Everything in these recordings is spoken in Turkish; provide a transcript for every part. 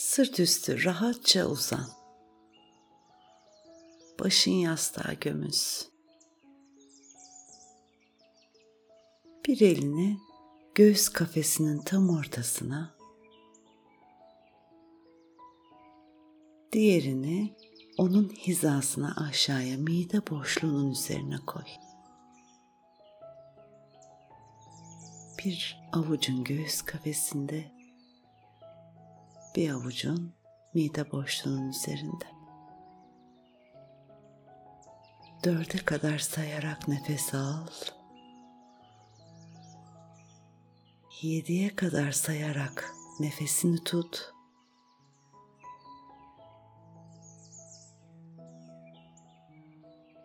Sırt üstü rahatça uzan. Başın yastığa gömülsün. Bir elini göğüs kafesinin tam ortasına, diğerini onun hizasına aşağıya mide boşluğunun üzerine koy. Bir avucun göğüs kafesinde, bir avucun mide boşluğunun üzerinde. Dörde kadar sayarak nefes al. Yediye kadar sayarak nefesini tut.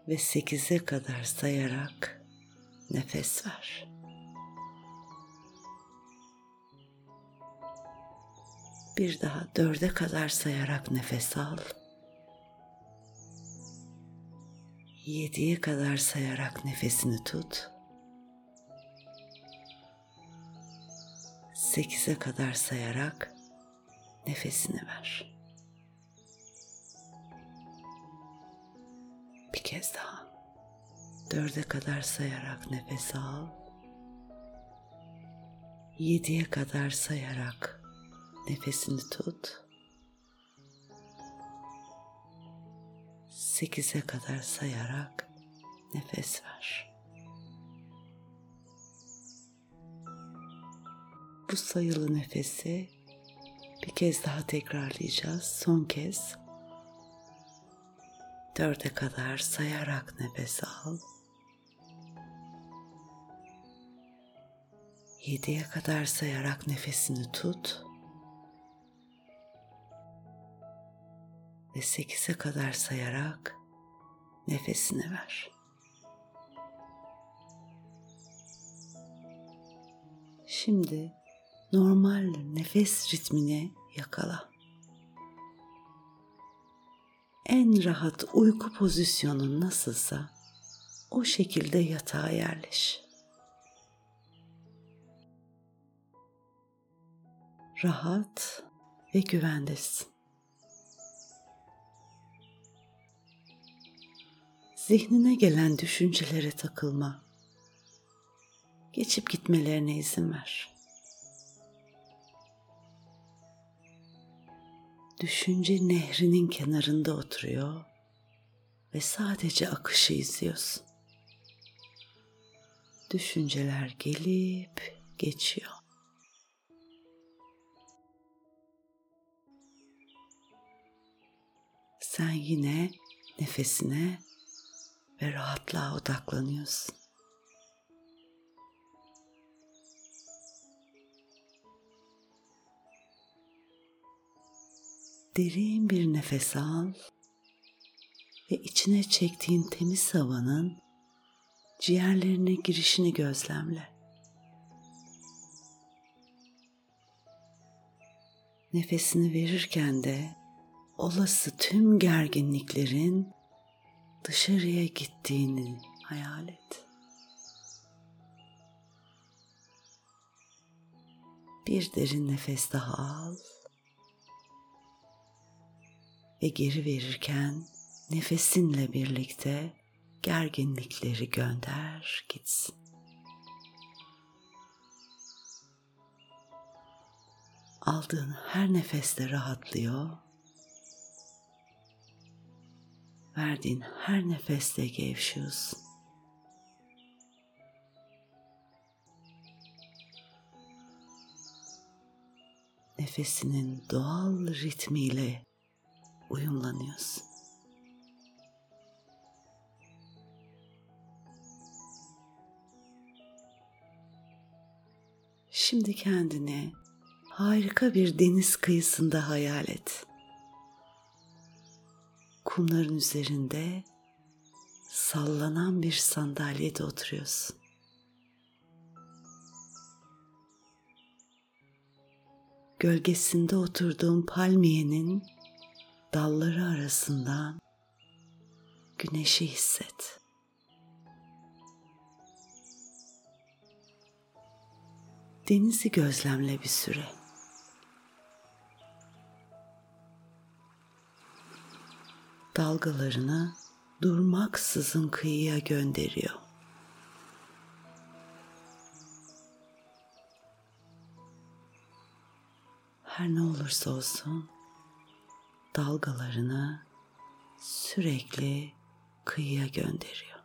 Ve sekize kadar sayarak nefes ver. Bir daha dörde kadar sayarak nefes al. Yediye kadar sayarak nefesini tut. Sekize kadar sayarak nefesini ver. Bir kez daha. Dörde kadar sayarak nefes al. Yediye kadar sayarak nefesini tut. Sekize kadar sayarak nefes ver. Bu sayılı nefesi bir kez daha tekrarlayacağız. Son kez. Dörde kadar sayarak nefes al. Yediye kadar sayarak nefesini tut. Ve sekize kadar sayarak nefesini ver. Şimdi normal nefes ritmini yakala. En rahat uyku pozisyonun nasılsa o şekilde yatağa yerleş. Rahat ve güvendesin. Zihnine gelen düşüncelere takılma. Geçip gitmelerine izin ver. düşünce nehrinin kenarında oturuyor ve sadece akışı izliyorsun. Düşünceler gelip geçiyor. Sen yine nefesine ve rahatlığa odaklanıyorsun. Derin bir nefes al ve içine çektiğin temiz havanın ciğerlerine girişini gözlemle. Nefesini verirken de olası tüm gerginliklerin dışarıya gittiğini hayal et. Bir derin nefes daha al ve geri verirken nefesinle birlikte gerginlikleri gönder gitsin. Aldığın her nefeste rahatlıyor. Verdiğin her nefeste gevşiyorsun. Nefesinin doğal ritmiyle uyumlanıyorsun. Şimdi kendini harika bir deniz kıyısında hayal et. Kumların üzerinde sallanan bir sandalyede oturuyorsun. Gölgesinde oturduğun palmiyenin dalları arasından güneşi hisset. Denizi gözlemle bir süre. Dalgalarını durmaksızın kıyıya gönderiyor. Her ne olursa olsun dalgalarını sürekli kıyıya gönderiyor.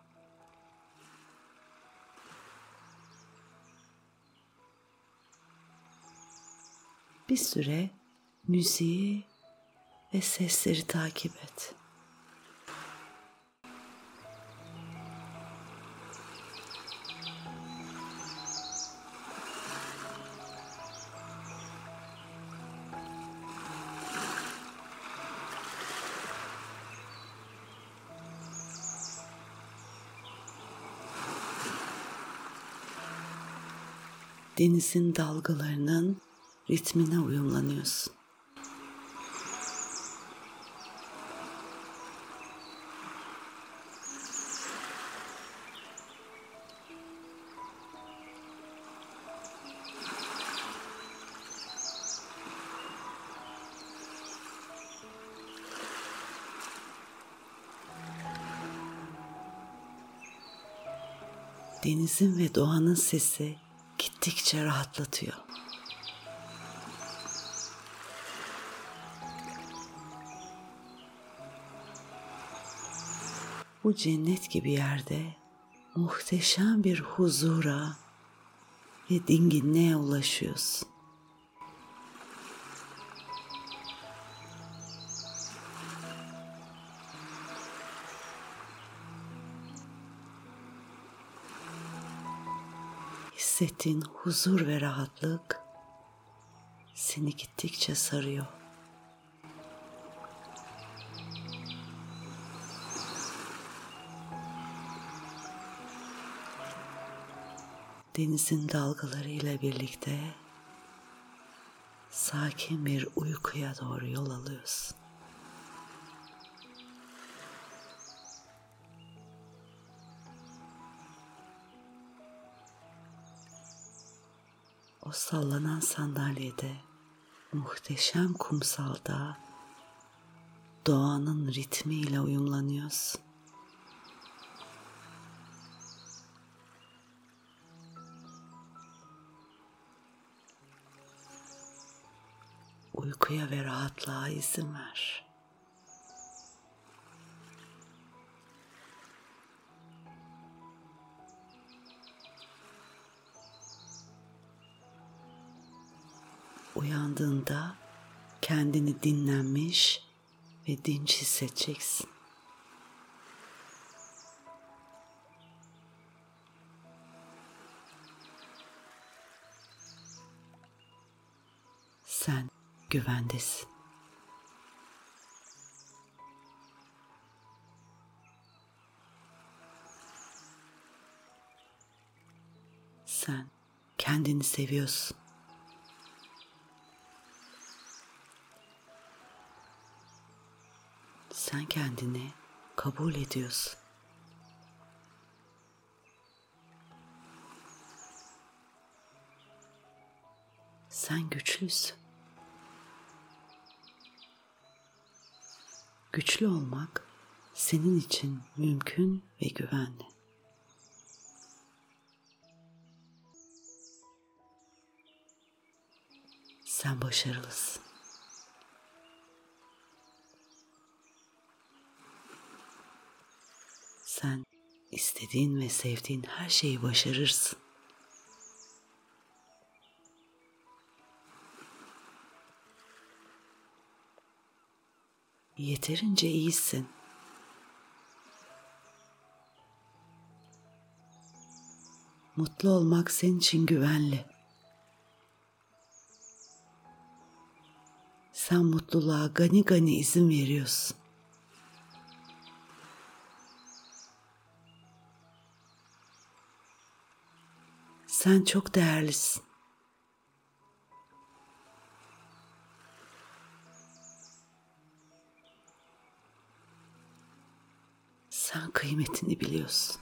Bir süre müziği ve sesleri takip et. Denizin dalgalarının ritmine uyumlanıyorsun. Denizin ve doğanın sesi gittikçe rahatlatıyor. Bu cennet gibi yerde muhteşem bir huzura ve dinginliğe ulaşıyorsun. Hissettiğin huzur ve rahatlık seni gittikçe sarıyor. Denizin dalgalarıyla birlikte sakin bir uykuya doğru yol alıyorsun. O sallanan sandalyede muhteşem kumsalda doğanın ritmiyle uyumlanıyorsun. Uykuya ve rahatlığa izin ver. Uyandığında kendini dinlenmiş ve dinç hissedeceksin. Sen güvendesin. Sen kendini seviyorsun. Sen kendini kabul ediyorsun. Sen güçlüsün. Güçlü olmak senin için mümkün ve güvenli. Sen başarılısın. Sen istediğin ve sevdiğin her şeyi başarırsın. Yeterince iyisin. Mutlu olmak senin için güvenli. Sen mutluluğa gani gani izin veriyorsun. Sen çok değerlisin. Sen kıymetini biliyorsun.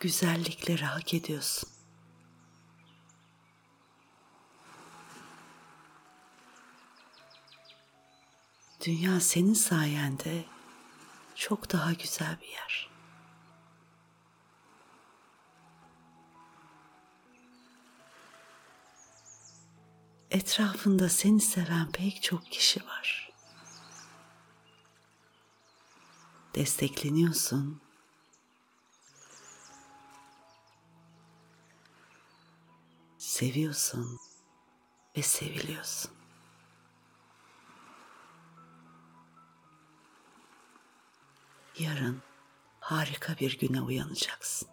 Güzellikleri hak ediyorsun. Dünya senin sayende çok daha güzel bir yer. Etrafında seni seven pek çok kişi var. Destekleniyorsun. Seviyorsun ve seviliyorsun. Yarın harika bir güne uyanacaksın.